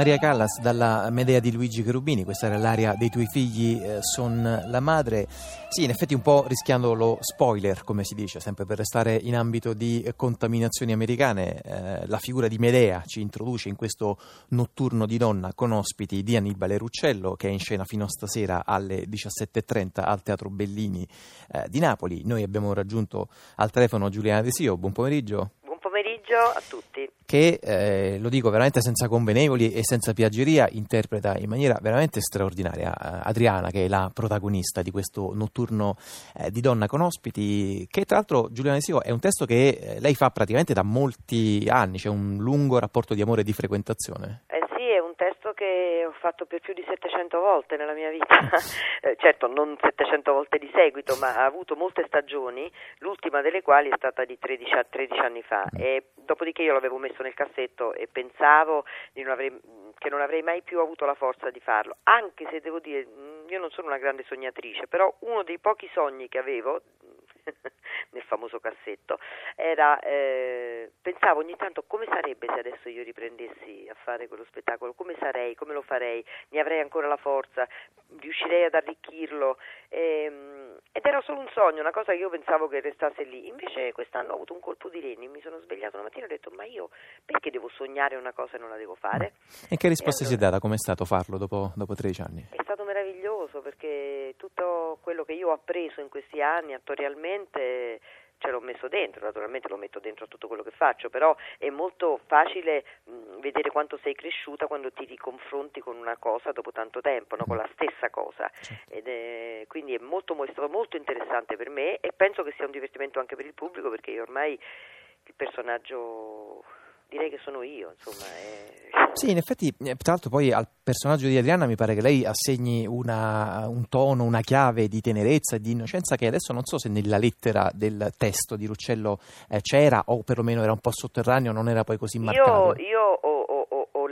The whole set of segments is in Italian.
Maria Callas dalla Medea di Luigi Cherubini, questa era l'area dei tuoi figli, eh, son la madre. Sì, in effetti un po' rischiando lo spoiler, come si dice, sempre per restare in ambito di contaminazioni americane, eh, la figura di Medea ci introduce in questo notturno di donna con ospiti di Annibale Ruccello, che è in scena fino a stasera alle 17.30 al Teatro Bellini eh, di Napoli. Noi abbiamo raggiunto al telefono Giuliana Desio, buon pomeriggio pomeriggio a tutti. Che, eh, lo dico veramente senza convenevoli e senza piaggeria, interpreta in maniera veramente straordinaria eh, Adriana, che è la protagonista di questo notturno eh, di Donna con ospiti, che tra l'altro, Giuliana Sio, è un testo che eh, lei fa praticamente da molti anni, c'è cioè un lungo rapporto di amore e di frequentazione. Eh ho fatto per più di 700 volte nella mia vita, eh, certo non 700 volte di seguito, ma ha avuto molte stagioni, l'ultima delle quali è stata di 13, 13 anni fa. E dopodiché io l'avevo messo nel cassetto e pensavo non avrei, che non avrei mai più avuto la forza di farlo, anche se devo dire, mm, io non sono una grande sognatrice, però uno dei pochi sogni che avevo nel famoso cassetto, era, eh, pensavo ogni tanto come sarebbe se adesso io riprendessi a fare quello spettacolo, come sarei, come lo farei, ne avrei ancora la forza, riuscirei ad arricchirlo. Ehm, ed era solo un sogno, una cosa che io pensavo che restasse lì. Invece quest'anno ho avuto un colpo di reni, mi sono svegliato una mattina e ho detto ma io perché devo sognare una cosa e non la devo fare? E che risposta e allora, si è data? Com'è stato farlo dopo, dopo 13 anni? Meraviglioso perché tutto quello che io ho appreso in questi anni attorialmente ce l'ho messo dentro, naturalmente lo metto dentro a tutto quello che faccio, però è molto facile mh, vedere quanto sei cresciuta quando ti riconfronti con una cosa dopo tanto tempo, no? con la stessa cosa. Certo. È, quindi è, molto, è stato molto interessante per me e penso che sia un divertimento anche per il pubblico perché io ormai il personaggio direi che sono io, insomma. È... Sì, in effetti, eh, tra l'altro poi al personaggio di Adriana mi pare che lei assegni una, un tono, una chiave di tenerezza e di innocenza che adesso non so se nella lettera del testo di Ruccello eh, c'era o perlomeno era un po' sotterraneo, non era poi così marcato. Io, io ho, ho, ho,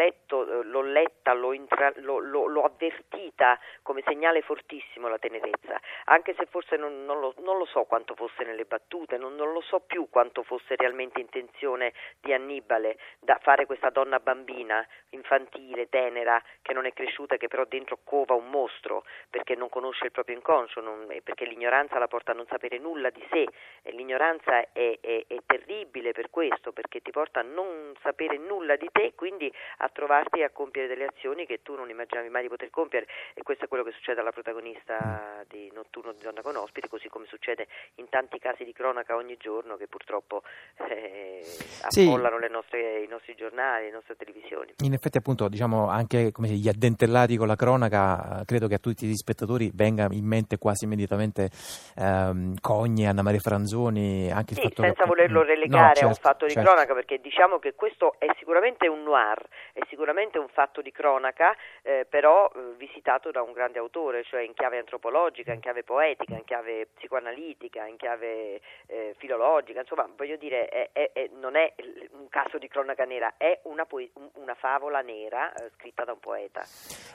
letto, l'ho letta, l'ho, intra, l'ho, l'ho, l'ho avvertita come segnale fortissimo la tenerezza, anche se forse non, non, lo, non lo, so quanto fosse nelle battute, non, non, lo so più quanto fosse realmente intenzione di Annibale da fare questa donna bambina, infantile, tenera, che non è cresciuta, che però dentro cova un mostro perché non conosce il proprio inconscio, perché l'ignoranza la porta a non sapere nulla di sé l'ignoranza è, è, è terribile per questo, perché ti porta a non sapere nulla di te, quindi a trovarti a compiere delle azioni che tu non immaginavi mai di poter compiere e questo è quello che succede alla protagonista di Notturno di Donna con ospiti, così come succede in tanti casi di cronaca ogni giorno che purtroppo eh, affollano sì. nostre, i nostri giornali, le nostre televisioni. In effetti appunto diciamo anche come gli addentellati con la cronaca, credo che a tutti gli spettatori venga in mente quasi immediatamente ehm, Cogne, Anna Maria Franzoni, anche sì, il fatto senza che... volerlo relegare no, certo, a un certo, fatto di certo. cronaca perché diciamo che questo è sicuramente un noir, è sicuramente un fatto di cronaca, eh, però eh, visitato da un grande autore, cioè in chiave antropologica, in chiave poetica, in chiave psicoanalitica, in chiave eh, filologica, insomma, voglio dire, è, è, è, non è un caso di cronaca nera, è una, poe- una favola nera eh, scritta da un poeta.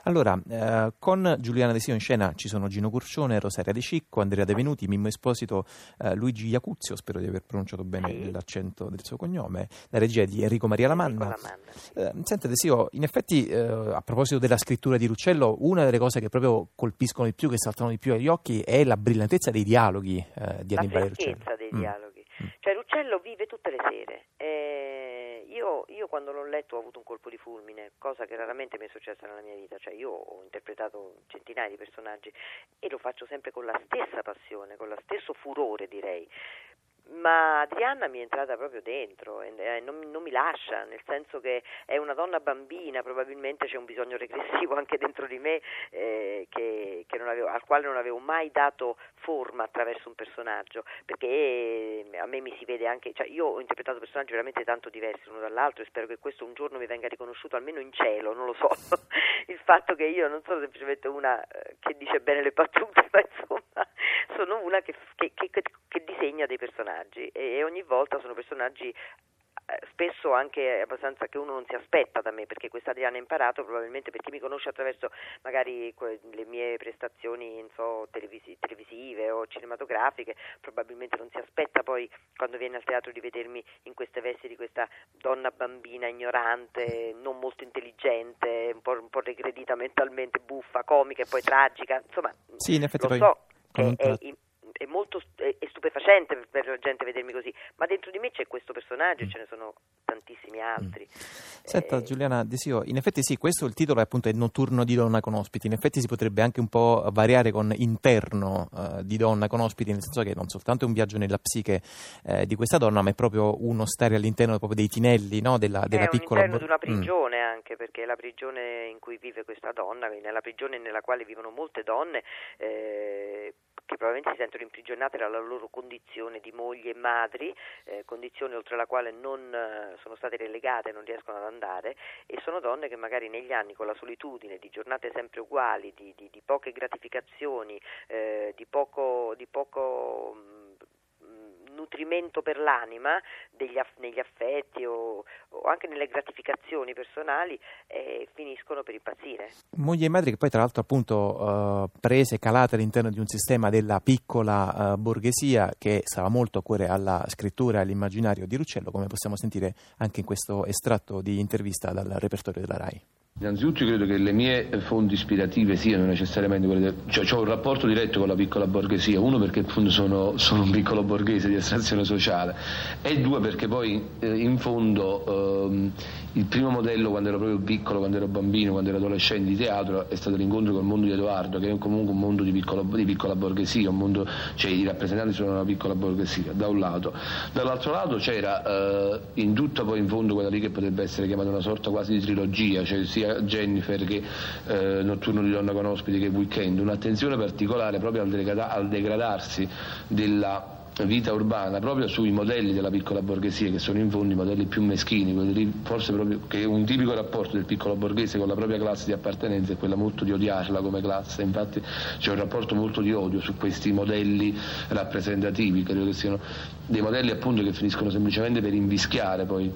Allora, eh, con Giuliana De Sio in scena ci sono Gino Curcione, Rosaria De Cicco, Andrea De Venuti, Mimmo Esposito, eh, Luigi Iacuzio, spero di aver pronunciato bene sì. l'accento del suo cognome, la regia di Enrico Maria Lamanna. Enrico Lamanna sì. senta De Sio, in effetti a proposito della scrittura di Ruccello, una delle cose che proprio colpiscono di più, che saltano di più agli occhi, è la brillantezza dei dialoghi eh, di Annibale Ruccello. La dei mm. dialoghi. Mm. Cioè Ruccello vive tutte le sere. Eh, io, io, quando l'ho letto ho avuto un colpo di fulmine, cosa che raramente mi è successa nella mia vita. Cioè io ho interpretato centinaia di personaggi e lo faccio sempre con la stessa passione, con lo stesso furore direi ma Adriana mi è entrata proprio dentro non, non, mi lascia, nel senso che è una donna bambina, probabilmente c'è un bisogno regressivo anche dentro di me eh, che, che avevo, al quale non avevo mai dato forma attraverso un personaggio, perché eh, a me mi si vede anche, cioè io ho interpretato personaggi veramente tanto diversi l'uno dall'altro e spero che questo un giorno mi venga riconosciuto almeno in cielo, non lo so, il fatto che io non sono semplicemente una eh, che dice bene le battute, ma insomma sono una che, che, che, che disegna dei personaggi e ogni volta sono personaggi eh, spesso anche abbastanza che uno non si aspetta da me, perché questa Adriana Imparato probabilmente per chi mi conosce attraverso magari le mie prestazioni so, televisi- televisive o cinematografiche, probabilmente non si aspetta poi quando viene al teatro di vedermi in queste vesti di questa donna bambina ignorante, non molto intelligente, un po', un po regredita mentalmente, buffa, comica e poi tragica, insomma, sì, in effetti lo poi... so che è, è molto è, è stupefacente per la gente vedermi così, ma dentro di me c'è questo personaggio e mm. ce ne sono tantissimi altri. Mm. Senta eh, Giuliana Desio, in effetti sì, questo il titolo è appunto il notturno di donna con ospiti, in effetti si potrebbe anche un po' variare con interno uh, di donna con ospiti, nel senso che non soltanto è un viaggio nella psiche eh, di questa donna, ma è proprio uno stare all'interno proprio dei tinelli no? della, della è piccola... È all'interno bo- di una mm. prigione mm. anche, perché è la prigione in cui vive questa donna, nella prigione nella quale vivono molte donne. Eh, che probabilmente si sentono imprigionate dalla loro condizione di mogli e madri, eh, condizione oltre la quale non eh, sono state relegate, non riescono ad andare e sono donne che magari negli anni con la solitudine di giornate sempre uguali, di, di, di poche gratificazioni, eh, di poco, di poco nutrimento per l'anima aff- negli affetti o, o, anche nelle gratificazioni personali eh, finiscono per impazzire. Mogli e madri che poi tra l'altro appunto uh, prese calate all'interno di un sistema della piccola uh, borghesia che stava molto a cuore alla scrittura e all'immaginario di Ruccello come possiamo sentire anche in questo estratto di intervista dal repertorio della RAI. Innanzitutto credo che le mie fonti ispirative siano necessariamente quelle, del, cioè ho un rapporto diretto con la piccola borghesia, uno perché appunto sono, sono un piccolo borghese di estrazione sociale e due perché poi eh, in fondo ehm, il primo modello quando ero proprio piccolo, quando ero bambino, quando ero adolescente di teatro è stato l'incontro col mondo di Edoardo che è comunque un mondo di, piccolo, di piccola borghesia, mondo, cioè i rappresentanti sono una piccola borghesia da un lato, dall'altro lato c'era eh, in tutto poi in fondo quella lì che potrebbe essere chiamata una sorta quasi di trilogia, cioè sia sia Jennifer che eh, Notturno di Donna con ospiti che Weekend, un'attenzione particolare proprio al, degrada- al degradarsi della vita urbana proprio sui modelli della piccola borghesia che sono in fondo i modelli più meschini, quelli forse proprio che un tipico rapporto del piccolo borghese con la propria classe di appartenenza è quella molto di odiarla come classe, infatti c'è un rapporto molto di odio su questi modelli rappresentativi, credo che siano dei modelli appunto che finiscono semplicemente per invischiare poi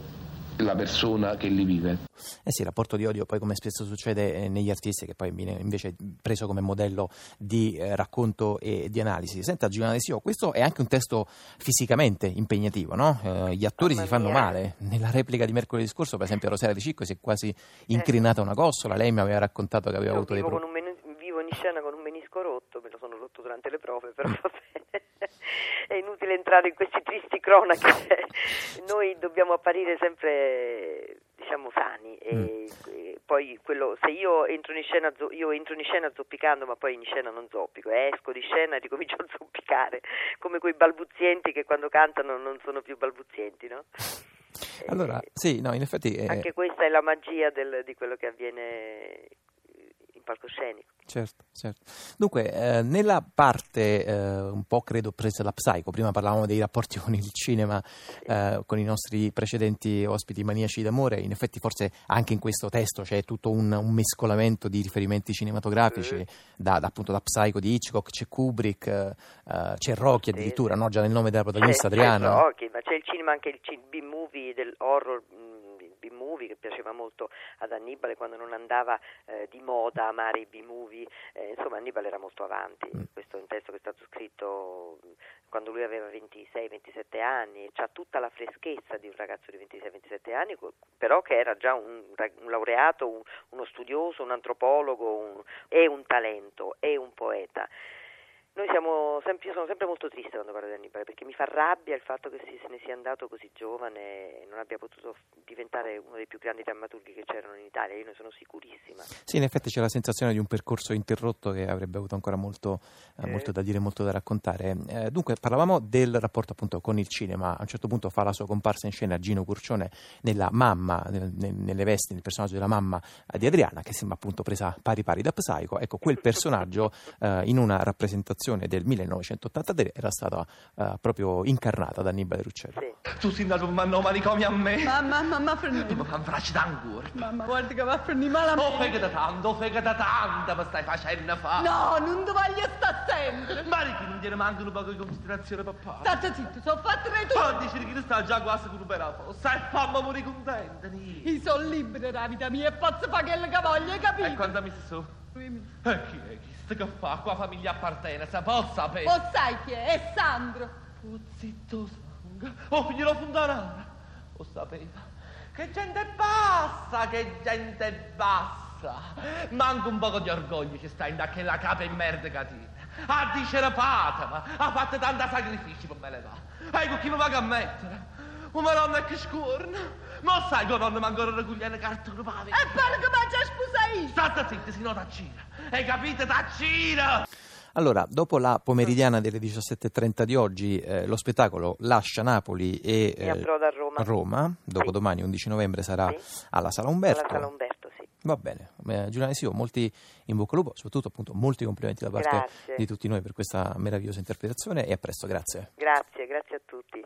la persona che li vive. Eh sì, il rapporto di odio poi come spesso succede eh, negli artisti che poi viene invece preso come modello di eh, racconto e di analisi. Senta Giuliana Desio, questo è anche un testo fisicamente impegnativo, no? Eh, gli attori oh, si fanno mia. male. Nella replica di mercoledì scorso, per esempio, Rosella Di Cicco si è quasi incrinata una cossola. Lei mi aveva raccontato che aveva Io avuto dei problemi. In scena con un menisco rotto, me lo sono rotto durante le prove, però va bene è inutile entrare in questi tristi cronache, noi dobbiamo apparire sempre diciamo sani e, mm. e poi quello, se io entro in scena io entro in scena zoppicando ma poi in scena non zoppico, esco di scena e ricomincio a zoppicare come quei balbuzienti che quando cantano non sono più balbuzienti, no? Allora, eh, sì, no, in effetti... È... Anche questa è la magia del, di quello che avviene palcoscenico. Certo, certo. Dunque, eh, nella parte eh, un po' credo presa da Psycho, prima parlavamo dei rapporti con il cinema, eh, con i nostri precedenti ospiti maniaci d'amore, in effetti forse anche in questo testo c'è tutto un, un mescolamento di riferimenti cinematografici, mm. da, da, appunto da Psycho di Hitchcock, c'è Kubrick, eh, c'è Rocky addirittura, no? già nel nome della protagonista c'è, Adriana. C'è Rocky, ma c'è il cinema anche il B-movie dell'horror B-movie che piaceva molto ad Annibale quando non andava eh, di moda amare i B-movie, eh, insomma Annibale era molto avanti, mm. questo è un testo che è stato scritto quando lui aveva 26-27 anni, ha tutta la freschezza di un ragazzo di 26-27 anni, però che era già un, un laureato, un, uno studioso, un antropologo, un, è un talento, è un poeta. Noi siamo sempre, io sono sempre molto triste quando parlo di Annibale perché mi fa rabbia il fatto che si, se ne sia andato così giovane e non abbia potuto diventare uno dei più grandi drammaturghi che c'erano in Italia, io ne sono sicurissima. Sì, in effetti c'è la sensazione di un percorso interrotto che avrebbe avuto ancora molto, eh. Molto da dire, molto da raccontare. Eh, dunque, parlavamo del rapporto appunto con il cinema, a un certo punto fa la sua comparsa in scena Gino Curcione nella mamma, nel, nelle vesti, nel personaggio della mamma di Adriana, che sembra appunto presa pari pari da Psycho. Ecco, quel personaggio eh, in una rappresentazione manifestazione del 1983 era stata eh, proprio incarnata da Annibale Ruccello. Sì. Tu sindaco mi hanno manicomi a me. Mamma, mamma, Tu Fernando. mi fai un fraccio d'ancora. Mamma, guarda che va a prendere male a Oh, me. fega da tanto, oh, fega da tanto, mi stai facendo fare. No, non ti voglio stare sempre. Ma che non tiene manco un poco di considerazione, papà. State zitto, sono fatte le Tu tue. dici che sta già quasi con un bel Stai fammi morire contenta. Io sono libera della vita mia e posso fare quello che voglio, hai E capito? quando mi su? Lui E chi è chi? Che fa? Qua famiglia appartiene, se posso sapere. O sai chi è? È Sandro. Oh, zitto sangue. Oh, glielo fondanara. Lo sapeva. Che gente bassa, che gente bassa. Manco un poco di orgoglio ci sta in da che la capa in merda catina. A dicere patama, ha fatto tanti sacrifici per me levare. Ecco chi mi va a mettere. Una donna che scorna. Ma sai che non mi ancora recugliare cartone pavi. E parla che mi già sposa io. State zitti, si no taccina. Hai capito, taccina? Allora, dopo la pomeridiana delle 17.30 di oggi, eh, lo spettacolo lascia Napoli e, E approda a Roma. dopodomani 11 novembre sarà Sì. alla Sala Umberto. Alla Sala Umberto, sì. Va bene, eh, Giuliana Sio, molti in bocca al lupo, soprattutto appunto molti complimenti da parte Grazie. di tutti noi per questa meravigliosa interpretazione e a presto, grazie. Grazie, grazie a tutti.